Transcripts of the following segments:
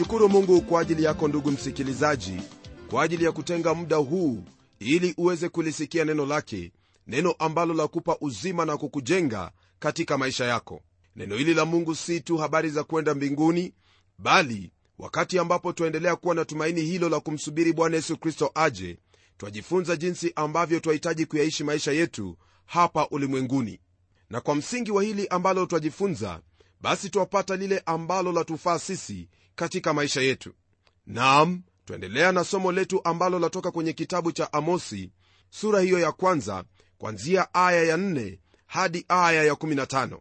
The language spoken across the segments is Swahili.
namshukuru mungu kwa ajili yako ndugu msikilizaji kwa ajili ya kutenga muda huu ili uweze kulisikia neno lake neno ambalo la kupa uzima na kukujenga katika maisha yako. Neno hili la mungu si tu habari za kwenda mbinguni bali wakati ambapo twaendelea kuwa na tumaini hilo la kumsubiri bwana yesu kristo aje twajifunza jinsi ambavyo twahitaji kuyaishi maisha yetu hapa ulimwenguni. Na kwa msingi wa hili ambalo twajifunza basi twapata lile ambalo latufaa sisi katika maisha yetu. Nam twaendelea na somo letu ambalo latoka kwenye kitabu cha amosi sura hiyo ya kwanza kwanzia aya ya 4 hadi aya ya 15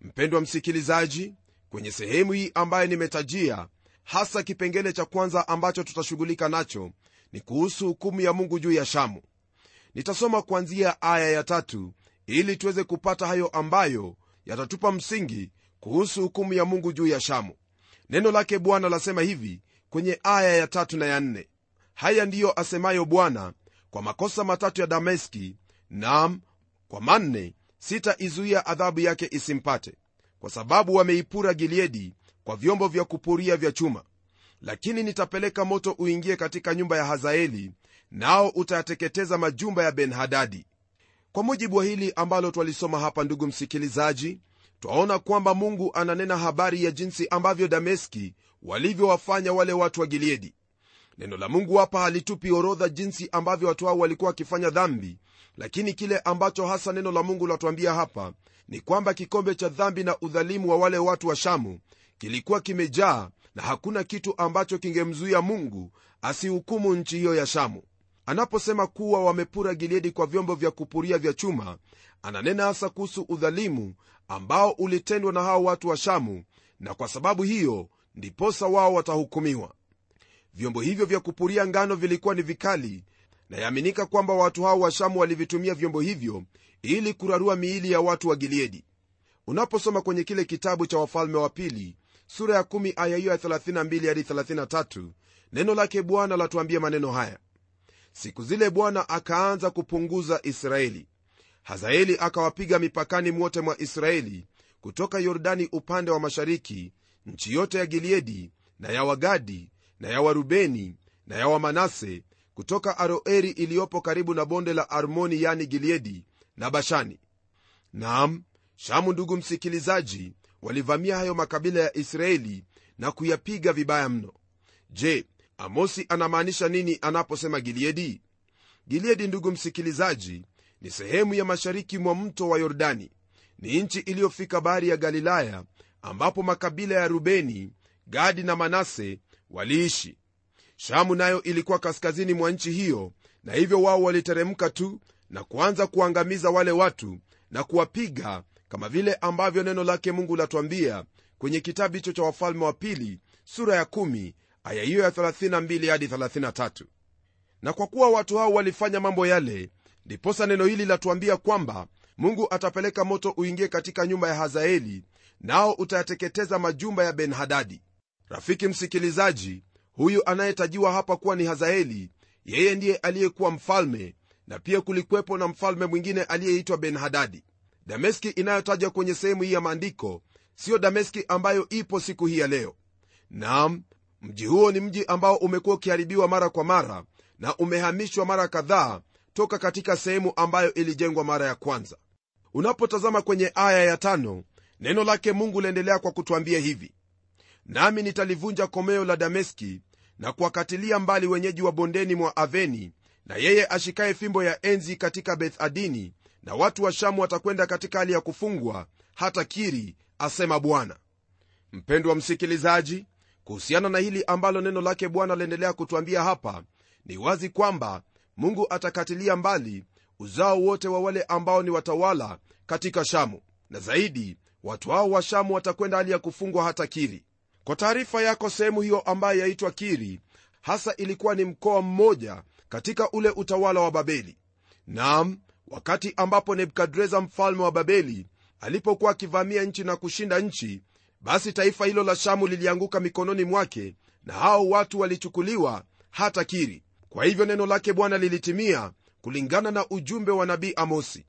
mpendwa msikilizaji kwenye sehemu hii ambayo nimetajia hasa kipengele cha kwanza ambacho tutashughulika nacho ni kuhusu hukumu ya mungu juu ya shamu. Nitasoma kuanzia aya ya tatu ili tuweze kupata hayo ambayo yatatupa msingi kuhusu hukumu ya mungu juu ya shamu neno lake bwana lasema hivi kwenye aya ya tatu na ya nne. Haya ndiyo asemayo bwana kwa makosa matatu ya dameski nam kwa manne sitaizuia adhabu yake isimpate kwa sababu wameipura gileadi kwa vyombo vya kupuria vya chuma. Lakini nitapeleka moto uingie katika nyumba ya hazaeli nao utayateketeza majumba ya benhadadi. Kwa mujibu wa hili ambalo twalisoma hapa ndugu msikilizaji twaona kwamba mungu ananena habari ya jinsi ambavyo dameski walivyowafanya wale watu wa gileadi. Neno la mungu hapa halitupi orodha jinsi ambavyo watu hao walikuwa wakifanya dhambi lakini kile ambacho hasa neno la mungu latuambia hapa ni kwamba kikombe cha dhambi na udhalimu wa wale watu wa shamu kilikuwa kimejaa na hakuna kitu ambacho kingemzuia mungu asihukumu nchi hiyo ya shamu anaposema kuwa wamepura gileadi kwa vyombo vya kupuria vya chuma ananena hasa kuhusu udhalimu ambao ulitendwa na hao watu wa shamu na kwa sababu hiyo ndiposa wao watahukumiwa. Vyombo hivyo vya kupuria ngano vilikuwa ni vikali na yaaminika kwamba watu hao wa shamu walivitumia vyombo hivyo ili kurarua miili ya watu wa gileadi unaposoma kwenye kile kitabu cha wafalme wa pili sura ya 1 aya hiyo ya 32 hadi 33 neno lake bwana latuambia maneno haya siku zile bwana akaanza kupunguza israeli. Hazaeli akawapiga mipakani mwote mwa israeli kutoka yordani upande wa mashariki nchi yote ya gileadi na ya wagadi na ya warubeni na ya wamanase kutoka aroeri iliyopo karibu na bonde la armoni yani gileadi na bashani. Nam shamu ndugu msikilizaji walivamia hayo makabila ya israeli na kuyapiga vibaya mno. Je amosi anamaanisha nini anaposema gileadi? Gileadi ndugu msikilizaji ni sehemu ya mashariki mwa mto wa yordani. Ni nchi iliyofika bahari ya galilaya ambapo makabila ya rubeni gadi na manase waliishi. Shamu nayo ilikuwa kaskazini mwa nchi hiyo na hivyo wao waliteremka tu na kuanza kuangamiza wale watu na kuwapiga kama vile ambavyo neno lake mungu latwambia kwenye kitabu hicho cha wafalme wa pili sura ya 1 aya hiyo ya 32 hadi 33 na kwa kuwa watu hao walifanya mambo yale ndiposa neno hili latuambia kwamba mungu atapeleka moto uingie katika nyumba ya hazaeli nao utayateketeza majumba ya benhadadi. Rafiki msikilizaji huyu anayetajiwa hapa kuwa ni hazaeli yeye ndiye aliyekuwa mfalme na pia kulikuwepo na mfalme mwingine aliyeitwa benhadadi. Dameski inayotajwa kwenye sehemu hii ya maandiko siyo dameski ambayo ipo siku hii ya leo. Nam mji huo ni mji ambao umekuwa ukiharibiwa mara kwa mara na umehamishwa mara kadhaa toka katika sehemu ambayo ilijengwa mara ya kwanza. Unapotazama kwenye aya ya tano neno lake mungu liendelea kwa kutwambia hivi nami nitalivunja komeo la dameski na kuwakatilia mbali wenyeji wa bondeni mwa aveni na yeye ashikaye fimbo ya enzi katika bethadini na watu wa shamu watakwenda katika hali ya kufungwa hata kiri asema bwana. Mpendwa msikilizaji kuhusiana na hili ambalo neno lake bwana laendelea kutwambia hapa ni wazi kwamba mungu atakatilia mbali uzao wote wa wale ambao ni watawala katika shamu. Na zaidi watu hao wa shamu watakwenda hali ya kufungwa hata kiri. Kwa taarifa yako sehemu hiyo ambayo yaitwa kiri hasa ilikuwa ni mkoa mmoja katika ule utawala wa babeli. Nam wakati ambapo nebukadreza mfalme wa babeli alipokuwa akivamia nchi na kushinda nchi basi taifa hilo la shamu lilianguka mikononi mwake na hao watu walichukuliwa hata kiri. Kwa hivyo neno lake bwana lilitimia kulingana na ujumbe wa nabii amosi.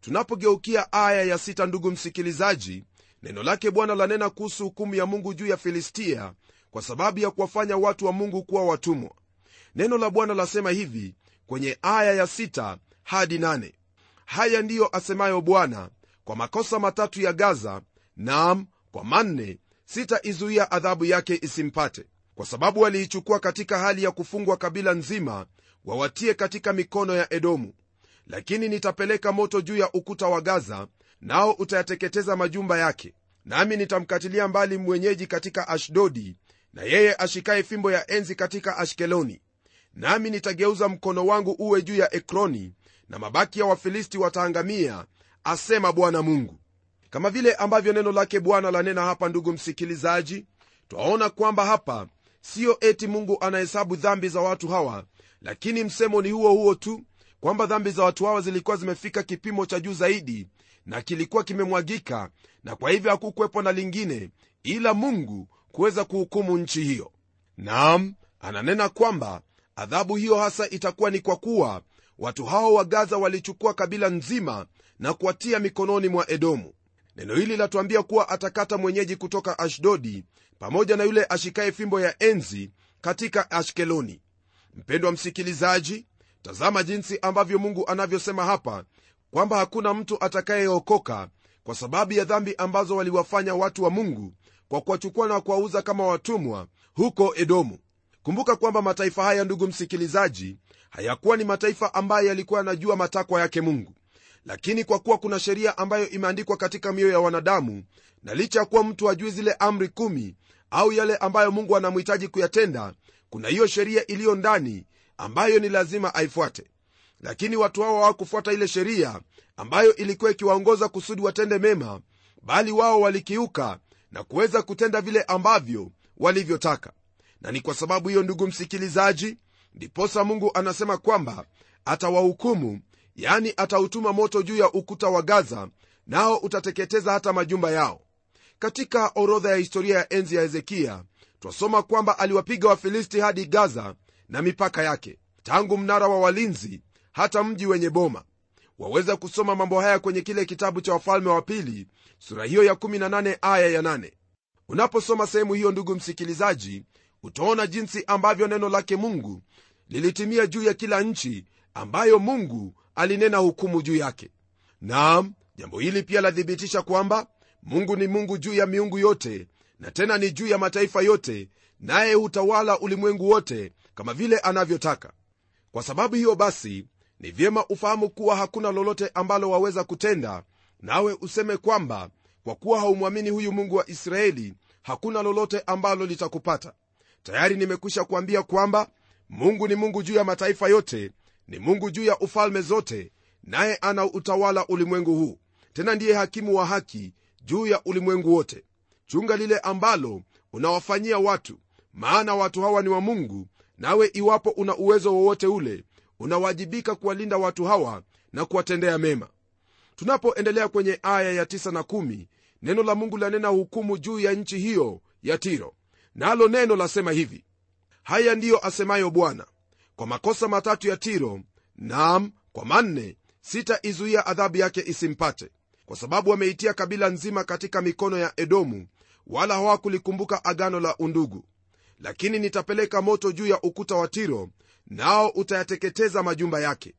Tunapogeukia aya ya sita ndugu msikilizaji neno lake bwana lanena kuhusu hukumu ya mungu juu ya filistia kwa sababu ya kuwafanya watu wa mungu kuwa watumwa. Neno la bwana lasema hivi kwenye aya ya 6 hadi nane. Haya ndiyo asemayo bwana kwa makosa matatu ya gaza naam kwa manne sitaizuia adhabu yake isimpate kwa sababu waliichukua katika hali ya kufungwa kabila nzima wawatie katika mikono ya edomu. Lakini nitapeleka moto juu ya ukuta wa gaza nao utayateketeza majumba yake. Nami nitamkatilia mbali mwenyeji katika ashdodi na yeye ashikaye fimbo ya enzi katika ashkeloni. Nami nitageuza mkono wangu uwe juu ya ekroni na mabaki ya wafilisti wataangamia asema bwana mungu kama vile ambavyo neno lake bwana lanena hapa ndugu msikilizaji twaona kwamba hapa siyo eti mungu anahesabu dhambi za watu hawa lakini msemo ni huo huo tu kwamba dhambi za watu hawa zilikuwa zimefika kipimo cha juu zaidi na kilikuwa kimemwagika na kwa hivyo hakukwepo na lingine ila mungu kuweza kuhukumu nchi hiyo. Naam ananena kwamba adhabu hiyo hasa itakuwa ni kwa kuwa watu hao wa gaza walichukua kabila nzima na kuwatia mikononi mwa edomu neno hili latuambia kuwa atakata mwenyeji kutoka ashdodi pamoja na yule ashikaye fimbo ya enzi katika ashkeloni. Mpendwa msikilizaji tazama jinsi ambavyo mungu anavyosema hapa kwamba hakuna mtu atakayeokoka kwa sababu ya dhambi ambazo waliwafanya watu wa mungu kwa kuwachukua na kuwauza kama watumwa huko edomu. Kumbuka kwamba mataifa haya ndugu msikilizaji hayakuwa ni mataifa ambayo yalikuwa yanajua matakwa yake mungu lakini kwa kuwa kuna sheria ambayo imeandikwa katika mioyo ya wanadamu na licha ya kuwa mtu ajui zile amri kumi au yale ambayo mungu anamhitaji kuyatenda kuna hiyo sheria iliyo ndani ambayo ni lazima aifuate. Lakini watu hao hawakufuata ile sheria ambayo ilikuwa ikiwaongoza kusudi watende mema bali wao walikiuka na kuweza kutenda vile ambavyo walivyotaka. Na ni kwa sababu hiyo ndugu msikilizaji ndiposa mungu anasema kwamba atawahukumu yani atautuma moto juu ya ukuta wa gaza nao utateketeza hata majumba yao. Katika orodha ya historia ya enzi ya hezekia twasoma kwamba aliwapiga wafilisti hadi gaza na mipaka yake tangu mnara wa walinzi hata mji wenye boma. Waweza kusoma mambo haya kwenye kile kitabu cha wafalme wa pili sura hiyo ya 18 aya ya 8 unaposoma sehemu hiyo ndugu msikilizaji utaona jinsi ambavyo neno lake mungu lilitimia juu ya kila nchi ambayo mungu alinena hukumu juu yake. Naam jambo hili pia lathibitisha kwamba mungu ni mungu juu ya miungu yote na tena ni juu ya mataifa yote naye hutawala ulimwengu wote kama vile anavyotaka. Kwa sababu hiyo basi ni vyema ufahamu kuwa hakuna lolote ambalo waweza kutenda nawe useme kwamba kwa kuwa haumwamini huyu mungu wa israeli hakuna lolote ambalo litakupata. Tayari nimekwisha kuambia kwamba mungu ni mungu juu ya mataifa yote ni mungu juu ya ufalme zote naye ana utawala ulimwengu huu. Tena ndiye hakimu wa haki juu ya ulimwengu wote. Chunga lile ambalo unawafanyia watu maana watu hawa ni wa mungu nawe iwapo una uwezo wowote ule unawajibika kuwalinda watu hawa na kuwatendea mema. Tunapoendelea kwenye aya ya 9 na 1 neno la mungu lanena hukumu juu ya nchi hiyo ya tiro. Nalo na neno lasema hivi haya ndiyo asemayo bwana kwa makosa matatu ya tiro naam kwa manne sitaizuia adhabu yake isimpate. Kwa sababu wameitia kabila nzima katika mikono ya edomu wala hawakulikumbuka agano la undugu. Lakini nitapeleka moto juu ya ukuta wa tiro nao utayateketeza majumba yake.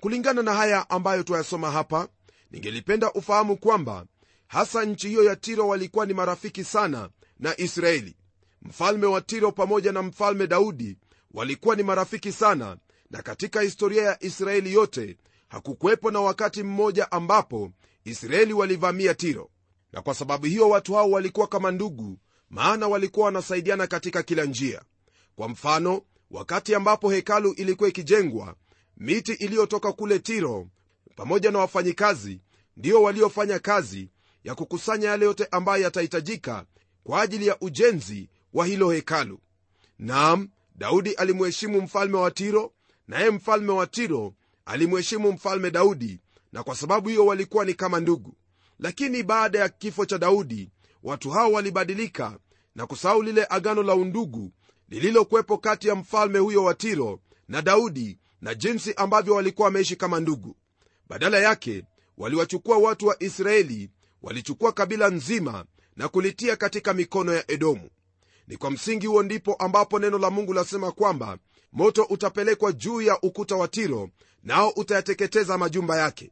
Kulingana na haya ambayo twayasoma hapa ningelipenda ufahamu kwamba hasa nchi hiyo ya tiro walikuwa ni marafiki sana na israeli. Mfalme wa tiro pamoja na mfalme daudi walikuwa ni marafiki sana na katika historia ya israeli yote hakukuwepo na wakati mmoja ambapo israeli walivamia tiro. Na kwa sababu hiyo watu hao walikuwa kama ndugu maana walikuwa wanasaidiana katika kila njia. Kwa mfano wakati ambapo hekalu ilikuwa ikijengwa miti iliyotoka kule tiro pamoja na wafanyikazi ndio waliofanya kazi ya kukusanya yale yote ambayo yatahitajika kwa ajili ya ujenzi wa hilo hekalu. Naam daudi alimheshimu mfalme wa tiro naye mfalme wa tiro alimheshimu mfalme daudi na kwa sababu hiyo walikuwa ni kama ndugu. Lakini baada ya kifo cha daudi watu hao walibadilika na kusahau lile agano la undugu lililokuwepo kati ya mfalme huyo wa tiro na daudi na jinsi ambavyo walikuwa wameishi kama ndugu. Badala yake waliwachukua watu wa israeli walichukua kabila nzima na kulitia katika mikono ya edomu ni kwa msingi huo ndipo ambapo neno la mungu lasema kwamba moto utapelekwa juu ya ukuta wa tiro nao utayateketeza majumba yake.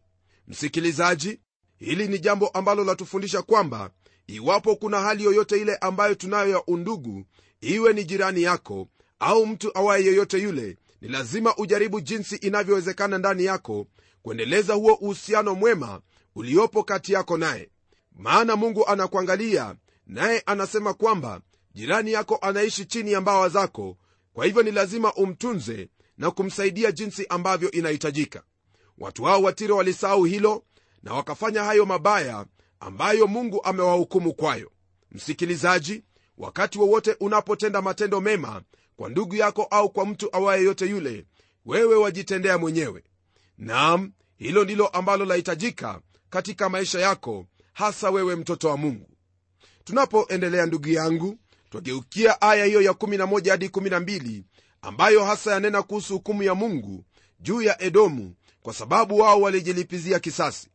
Msikilizaji hili ni jambo ambalo latufundisha kwamba iwapo kuna hali yoyote ile ambayo tunayo ya undugu iwe ni jirani yako au mtu awaye yeyote yule ni lazima ujaribu jinsi inavyowezekana ndani yako kuendeleza huo uhusiano mwema uliopo kati yako naye. Maana mungu anakuangalia naye anasema kwamba jirani yako anaishi chini ya mbawa zako kwa hivyo ni lazima umtunze na kumsaidia jinsi ambavyo inahitajika. Watu hao watiro walisahau hilo na wakafanya hayo mabaya ambayo mungu amewahukumu kwayo. Msikilizaji wakati wowote unapotenda matendo mema kwa ndugu yako au kwa mtu awaye yote yule wewe wajitendea mwenyewe. Nam hilo ndilo ambalo lahitajika katika maisha yako hasa wewe mtoto wa mungu. Tunapoendelea ndugu yangu twageukia aya hiyo ya 11 hadi 12 ambayo hasa yanena kuhusu hukumu ya mungu juu ya edomu kwa sababu wao walijilipizia kisasi.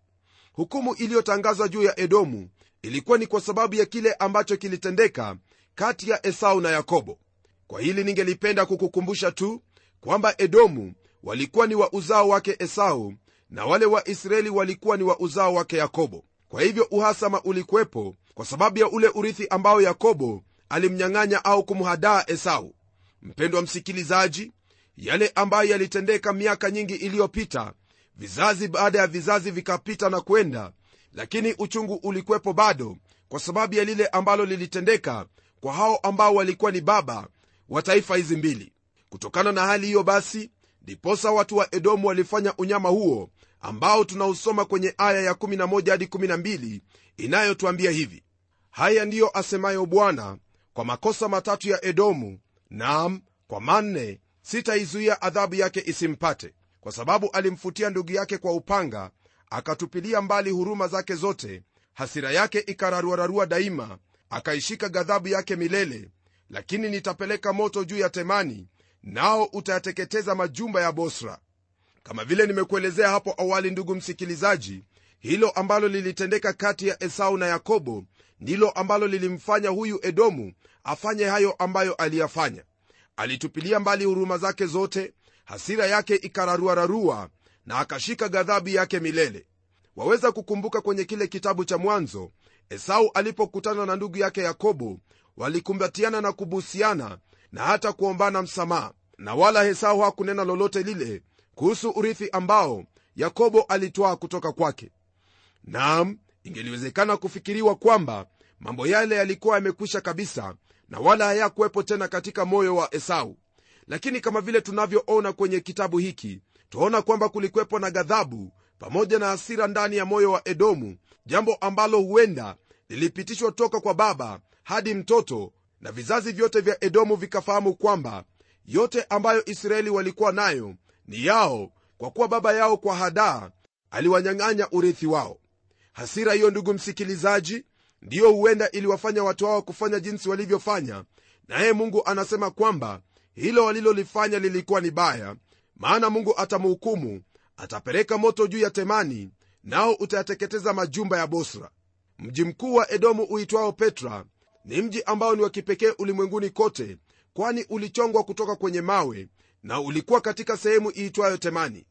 Hukumu iliyotangazwa juu ya edomu ilikuwa ni kwa sababu ya kile ambacho kilitendeka kati ya esau na yakobo. Kwa hili ningelipenda kukukumbusha tu kwamba edomu walikuwa ni wa uzao wake esau na wale wa israeli walikuwa ni wa uzao wake yakobo. Kwa hivyo uhasama ulikuwepo kwa sababu ya ule urithi ambao yakobo alimnyang'anya au kumhadaa esau. Mpendwa msikilizaji yale ambayo yalitendeka miaka nyingi iliyopita vizazi baada ya vizazi vikapita na kwenda lakini uchungu ulikuwepo bado kwa sababu ya lile ambalo lilitendeka kwa hao ambao walikuwa ni baba wa taifa hizi mbili. Kutokana na hali hiyo basi ndiposa watu wa edomu walifanya unyama huo ambao tunausoma kwenye aya ya 11 hadi 12 inayotwambia hivi. Haya ndiyo asemayo bwana kwa makosa matatu ya edomu nam kwa manne sitaizuia adhabu yake isimpate. Kwa sababu alimfutia ndugu yake kwa upanga akatupilia mbali huruma zake zote hasira yake ikararuararua daima akaishika ghadhabu yake milele. Lakini nitapeleka moto juu ya temani nao utayateketeza majumba ya bosra. Kama vile nimekuelezea hapo awali ndugu msikilizaji hilo ambalo lilitendeka kati ya esau na yakobo ndilo ambalo lilimfanya huyu edomu afanye hayo ambayo aliyafanya. Alitupilia mbali huruma zake zote hasira yake ikararuararua na akashika ghadhabu yake milele. Waweza kukumbuka kwenye kile kitabu cha mwanzo esau alipokutana na ndugu yake yakobo walikumbatiana na kubusiana na hata kuombana msamaha. Na wala esau hakunena lolote lile kuhusu urithi ambao yakobo alitwaa kutoka kwake. Nam ingeliwezekana kufikiriwa kwamba mambo yale yalikuwa yamekwisha kabisa na wala hayakuwepo tena katika moyo wa esau. Lakini kama vile tunavyoona kwenye kitabu hiki twaona kwamba kulikuwepo na ghadhabu pamoja na hasira ndani ya moyo wa edomu jambo ambalo huenda lilipitishwa toka kwa baba hadi mtoto na vizazi vyote vya edomu vikafahamu kwamba yote ambayo israeli walikuwa nayo ni yao kwa kuwa baba yao kwa hadaa aliwanyang'anya urithi wao hasira hiyo ndugu msikilizaji ndiyo huenda iliwafanya watu hao kufanya jinsi walivyofanya. Naye mungu anasema kwamba hilo walilolifanya lilikuwa ni baya maana mungu atamhukumu atapeleka moto juu ya temani nao utayateketeza majumba ya bosra. Mji mkuu wa edomu uitwao petra ni mji ambao ni wa kipekee ulimwenguni kote kwani ulichongwa kutoka kwenye mawe na ulikuwa katika sehemu iitwayo temani.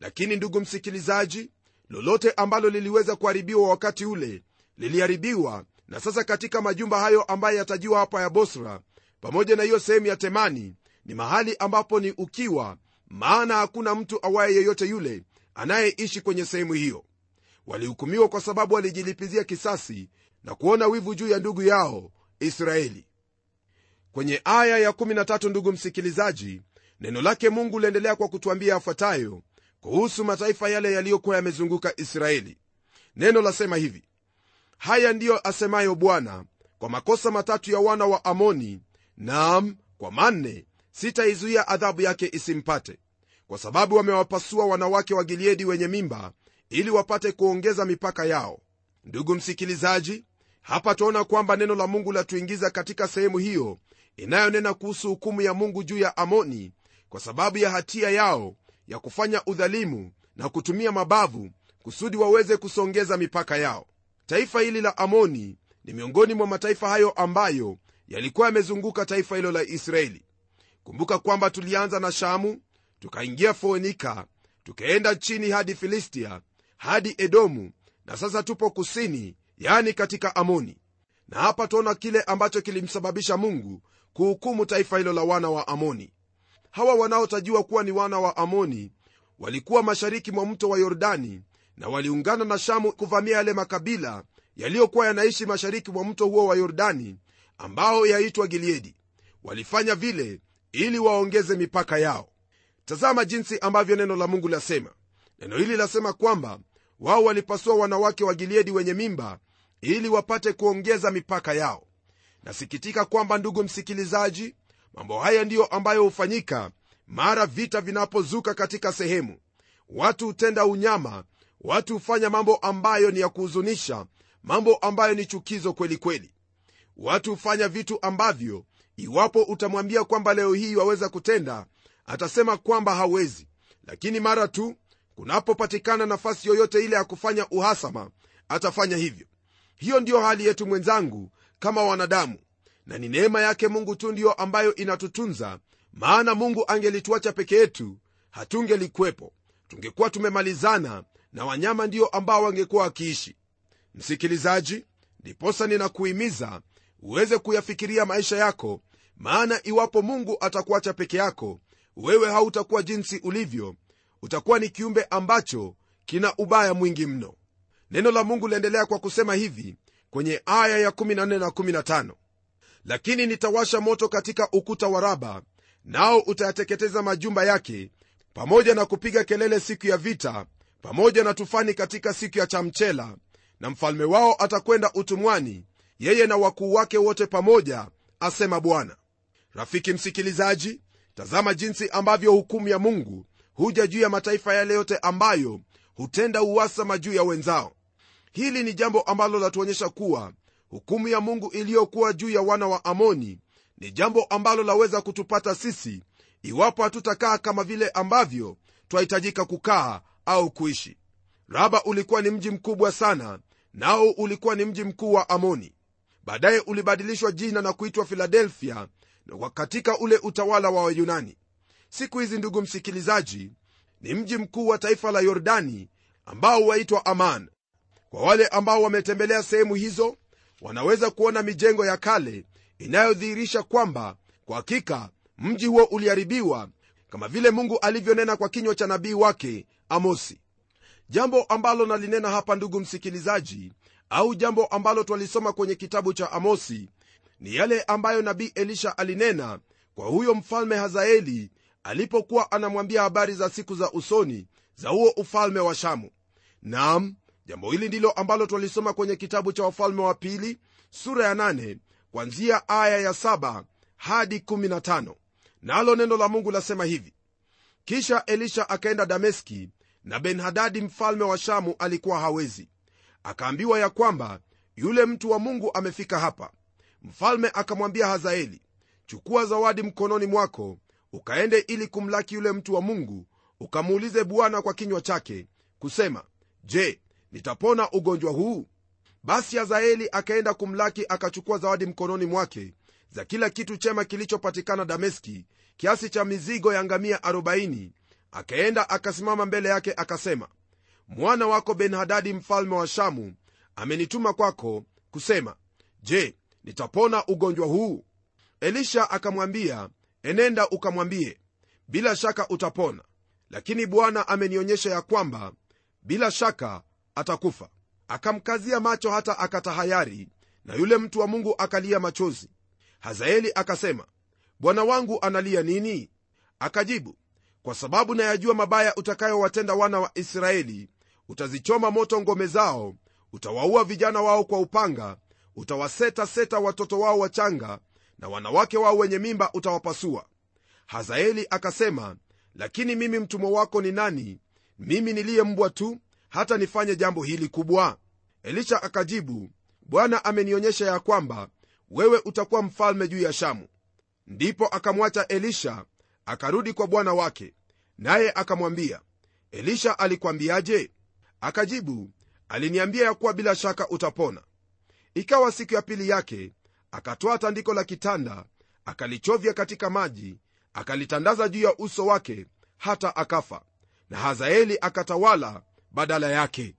Lakini ndugu msikilizaji lolote ambalo liliweza kuharibiwa wakati ule liliharibiwa. Na sasa katika majumba hayo ambayo yatajiwa hapa ya bosra pamoja na hiyo sehemu ya temani ni mahali ambapo ni ukiwa. Maana hakuna mtu awaye yeyote yule anayeishi kwenye sehemu hiyo. Walihukumiwa kwa sababu walijilipizia kisasi na kuona wivu juu ya ndugu yao israeli. Kwenye aya ya13 ndugu msikilizaji neno lake mungu liendelea kwa kutwambia yafuatayo kuhusu mataifa yale yaliyokuwa yamezunguka israeli. Neno lasema hivi haya ndiyo asemayo bwana kwa makosa matatu ya wana wa amoni naam kwa manne sitaizuia adhabu yake isimpate kwa sababu wamewapasua wanawake wa gileadi wenye mimba ili wapate kuongeza mipaka yao. Ndugu msikilizaji hapa twaona kwamba neno la mungu latuingiza katika sehemu hiyo inayonena kuhusu hukumu ya mungu juu ya amoni kwa sababu ya hatia yao ya kufanya udhalimu na kutumia mabavu kusudi waweze kusongeza mipaka yao. Taifa hili la amoni ni miongoni mwa mataifa hayo ambayo yalikuwa yamezunguka taifa hilo la israeli. Kumbuka kwamba tulianza na shamu tukaingia foenika tukaenda chini hadi filistia hadi edomu na sasa tupo kusini yani katika amoni. Na hapa tuona kile ambacho kilimsababisha mungu kuhukumu taifa hilo la wana wa amoni hawa wanaotajiwa kuwa ni wana wa amoni walikuwa mashariki mwa mto wa yordani na waliungana na shamu kuvamia yale makabila yaliyokuwa yanaishi mashariki mwa mto huo wa yordani ambao yaitwa gileadi. Walifanya vile ili waongeze mipaka yao. Tazama jinsi ambavyo neno la mungu lasema. Neno hili lasema kwamba wao walipasua wanawake wa gileadi wenye mimba ili wapate kuongeza mipaka yao. Nasikitika kwamba ndugu msikilizaji mambo haya ndiyo ambayo hufanyika mara vita vinapozuka katika sehemu. Watu hutenda unyama watu hufanya mambo ambayo ni ya kuhuzunisha mambo ambayo ni chukizo kweli kweli. Watu hufanya vitu ambavyo iwapo utamwambia kwamba leo hii waweza kutenda atasema kwamba hawezi. Lakini mara tu kunapopatikana nafasi yoyote ile ya kufanya uhasama atafanya hivyo. Hiyo ndiyo hali yetu mwenzangu kama wanadamu na ni neema yake mungu tu ndiyo ambayo inatutunza maana mungu angelituacha peke yetu hatungelikwepo. Tungekuwa tumemalizana na wanyama ndiyo ambao wangekuwa wakiishi. Msikilizaji ndiposa ninakuhimiza uweze kuyafikiria maisha yako maana iwapo mungu atakuacha peke yako wewe hautakuwa jinsi ulivyo. Utakuwa ni kiumbe ambacho kina ubaya mwingi mno. Neno la mungu liendelea kwa kusema hivi kwenye aya ya 14 na 15 lakini nitawasha moto katika ukuta wa raba nao utayateketeza majumba yake pamoja na kupiga kelele siku ya vita pamoja na tufani katika siku ya chamchela na mfalme wao atakwenda utumwani yeye na wakuu wake wote pamoja asema bwana. Rafiki msikilizaji tazama jinsi ambavyo hukumu ya mungu huja juu ya mataifa yale yote ambayo hutenda uwasama juu ya wenzao. Hili ni jambo ambalo latuonyesha kuwa hukumu ya mungu iliyokuwa juu ya wana wa amoni ni jambo ambalo laweza kutupata sisi iwapo hatutakaa kama vile ambavyo twahitajika kukaa au kuishi. Raba ulikuwa ni mji mkubwa sana nao ulikuwa ni mji mkuu wa amoni. Baadaye ulibadilishwa jina na kuitwa filadelfia katika ule utawala wa wayunani. Siku hizi ndugu msikilizaji ni mji mkuu wa taifa la yordani ambao waitwa aman. Kwa wale ambao wametembelea sehemu hizo wanaweza kuona mijengo ya kale inayodhihirisha kwamba kwa hakika mji huo uliharibiwa kama vile mungu alivyonena kwa kinywa cha nabii wake amosi. Jambo ambalo nalinena hapa ndugu msikilizaji au jambo ambalo twalisoma kwenye kitabu cha amosi ni yale ambayo nabii elisha alinena kwa huyo mfalme hazaeli alipokuwa anamwambia habari za siku za usoni za huo ufalme wa shamu. Nam jambo hili ndilo ambalo twalisoma kwenye kitabu cha wafalme wa pili sura ya 8 kwanzia aya ya 7 hadi 15 nalo neno la mungu lasema hivi. Kisha elisha akaenda dameski na benhadadi mfalme wa shamu alikuwa hawezi. Akaambiwa ya kwamba yule mtu wa mungu amefika hapa. Mfalme akamwambia hazaeli chukua zawadi mkononi mwako ukaende ili kumlaki yule mtu wa mungu ukamuulize bwana kwa kinywa chake kusema je nitapona ugonjwa huu. Basi hazaeli akaenda kumlaki akachukua zawadi mkononi mwake za kila kitu chema kilichopatikana dameski kiasi cha mizigo ya ngamia 40 akaenda akasimama mbele yake akasema mwana wako benhadadi mfalme wa shamu amenituma kwako kusema je nitapona ugonjwa huu elisha akamwambia enenda ukamwambie bila shaka utapona lakini bwana amenionyesha ya kwamba bila shaka atakufa. Akamkazia macho hata akatahayari na yule mtu wa mungu akalia machozi. Hazaeli akasema bwana wangu analia nini? Akajibu kwa sababu nayajua mabaya utakayowatenda wana wa israeli. Utazichoma moto ngome zao utawaua vijana wao kwa upanga utawaseta seta watoto wao wachanga na wanawake wao wenye mimba utawapasua. Hazaeli akasema lakini mimi mtumwa wako ni nani? Mimi niliye mbwa tu hata nifanye jambo hili kubwa? Elisha akajibu bwana amenionyesha ya kwamba wewe utakuwa mfalme juu ya shamu. Ndipo akamwacha elisha akarudi kwa bwana wake naye akamwambia elisha alikwambiaje? Akajibu aliniambia ya kuwa bila shaka utapona. Ikawa siku ya pili yake akatoa tandiko la kitanda akalichovya katika maji akalitandaza juu ya uso wake hata akafa. Na hazaeli akatawala badala yake.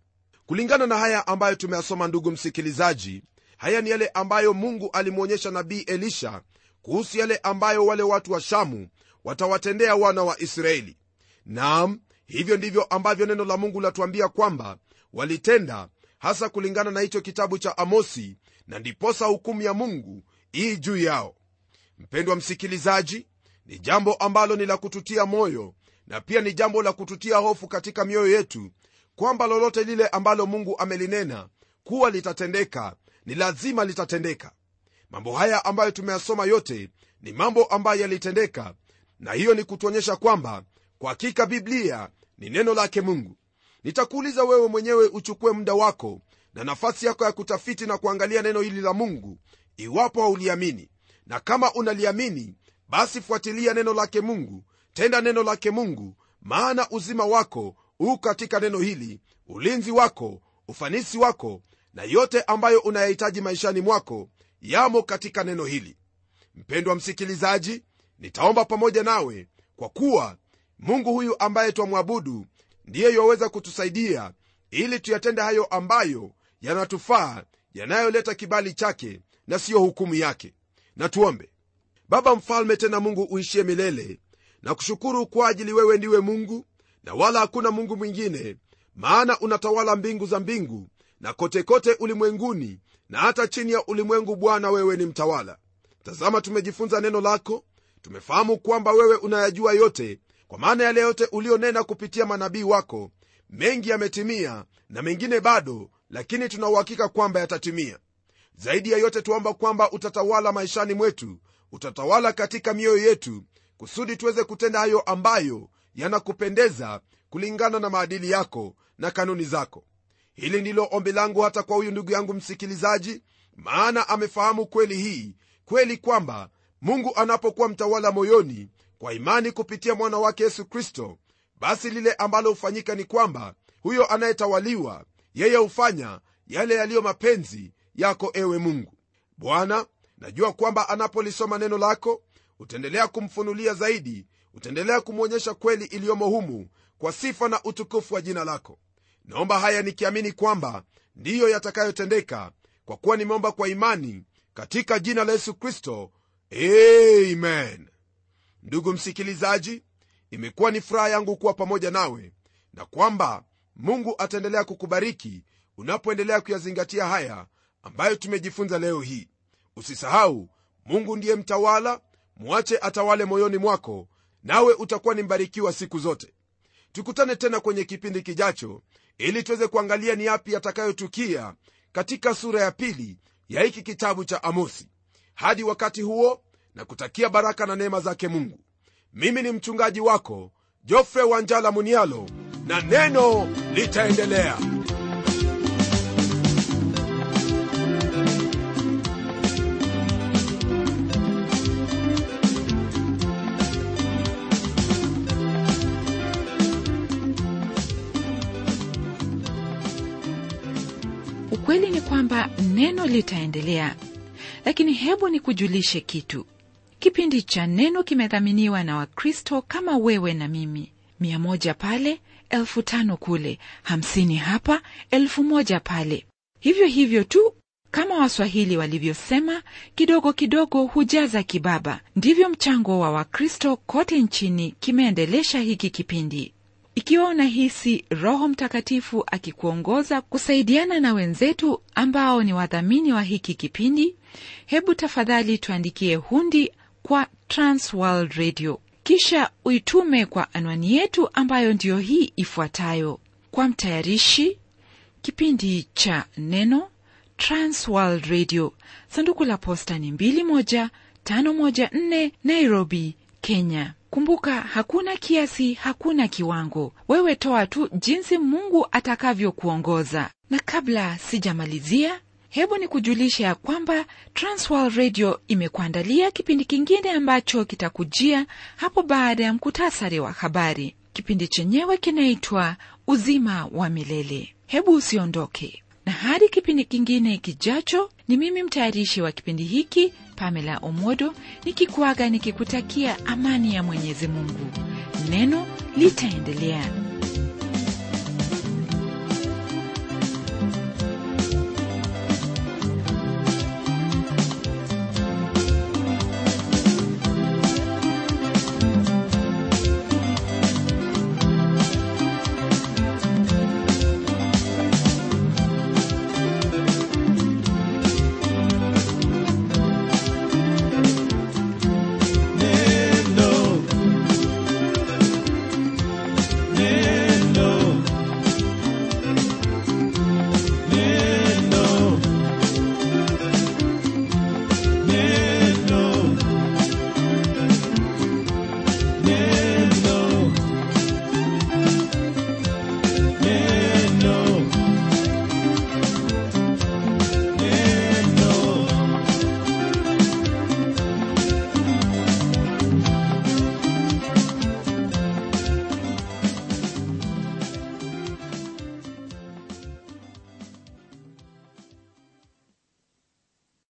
Kulingana na haya ambayo tumeyasoma ndugu msikilizaji haya ni yale ambayo mungu alimwonyesha nabii elisha kuhusu yale ambayo wale watu wa shamu watawatendea wana wa israeli. Naam hivyo ndivyo ambavyo neno la mungu latuambia kwamba walitenda hasa kulingana na hicho kitabu cha amosi na ndiposa hukumu ya mungu ii juu yao. Mpendwa msikilizaji ni jambo ambalo ni la kututia moyo na pia ni jambo la kututia hofu katika mioyo yetu kwamba lolote lile ambalo mungu amelinena kuwa litatendeka ni lazima litatendeka. Mambo haya ambayo tumeyasoma yote ni mambo ambayo yalitendeka na hiyo ni kutuonyesha kwamba kwa hakika biblia ni neno lake mungu. Nitakuuliza wewe mwenyewe uchukue muda wako na nafasi yako ya kutafiti na kuangalia neno hili la mungu iwapo hauliamini. Na kama unaliamini basi fuatilia neno lake mungu tenda neno lake mungu maana uzima wako huu katika neno hili ulinzi wako ufanisi wako na yote ambayo unayahitaji maishani mwako yamo katika neno hili. Mpendwa msikilizaji nitaomba pamoja nawe kwa kuwa mungu huyu ambaye twamwabudu ndiye yaweza kutusaidia ili tuyatende hayo ambayo yanatufaa yanayoleta kibali chake na siyo hukumu yake. Na tuombe. Baba mfalme tena mungu uishie milele na kushukuru kwa ajili wewe ndiwe mungu na wala hakuna mungu mwingine maana unatawala mbingu za mbingu na kotekote kote ulimwenguni na hata chini ya ulimwengu bwana wewe ni mtawala. Tazama tumejifunza neno lako tumefahamu kwamba wewe unayajua yote kwa maana yale yote ulionena kupitia manabii wako mengi yametimia na mengine bado lakini tunauhakika kwamba yatatimia. Zaidi ya yote tuomba kwamba utatawala maishani mwetu utatawala katika mioyo yetu kusudi tuweze kutenda hayo ambayo yanakupendeza kulingana na maadili yako na kanuni zako. Hili ndilo ombi langu hata kwa huyu ndugu yangu msikilizaji maana amefahamu kweli hii kweli kwamba mungu anapokuwa mtawala moyoni kwa imani kupitia mwana wake yesu kristo basi lile ambalo hufanyika ni kwamba huyo anayetawaliwa yeye hufanya yale yaliyo mapenzi yako ewe mungu. Bwana najua kwamba anapolisoma neno lako utaendelea kumfunulia zaidi utaendelea kumwonyesha kweli iliyomo humu kwa sifa na utukufu wa jina lako. Naomba haya nikiamini kwamba ndiyo yatakayotendeka kwa kuwa nimeomba kwa imani katika jina la yesu kristo. Amen. Ndugu msikilizaji imekuwa ni furaha yangu kuwa pamoja nawe na kwamba mungu ataendelea kukubariki unapoendelea kuyazingatia haya ambayo tumejifunza leo hii. Usisahau mungu ndiye mtawala mwache atawale moyoni mwako nawe utakuwa ni mbarikiwa siku zote. Tukutane tena kwenye kipindi kijacho ili tuweze kuangalia ni yapi yatakayotukia katika sura ya pili ya hiki kitabu cha amosi. Hadi wakati huo na kutakia baraka na neema zake mungu. Mimi ni mchungaji wako jofre wanjala munialo na neno litaendelea kwamba neno litaendelea. Lakini hebu nikujulishe kitu. Kipindi cha neno kimedhaminiwa na wakristo kama wewe na mimi. Mia moja pale elfu tano kule hamsini hapa elfu moja pale. Hivyo hivyo tu kama waswahili walivyosema kidogo kidogo hujaza kibaba. Ndivyo mchango wa wakristo kote nchini kimeendelesha hiki kipindi ikiwa unahisi roho mtakatifu akikuongoza kusaidiana na wenzetu ambao ni wadhamini wa hiki kipindi hebu tafadhali tuandikie hundi kwa transworld radio. Kisha uitume kwa anwani yetu ambayo ndiyo hii ifuatayo. Kwa mtayarishi kipindi cha neno transworld radio. Sanduku la posta ni 21514 nairobi kenya kumbuka hakuna kiasi hakuna kiwango. Wewe toa tu jinsi mungu atakavyokuongoza. Na kabla sijamalizia hebu ni kujulisha ya kwamba transworld radio imekuandalia kipindi kingine ambacho kitakujia hapo baada ya mkutasari wa habari. Kipindi chenyewe kinaitwa uzima wa milele. Hebu usiondoke na hadi kipindi kingine kijacho ni mimi mtayarishi wa kipindi hiki pamela omodo nikikuaga nikikutakia amani ya mwenyezi mungu. Neno litaendelea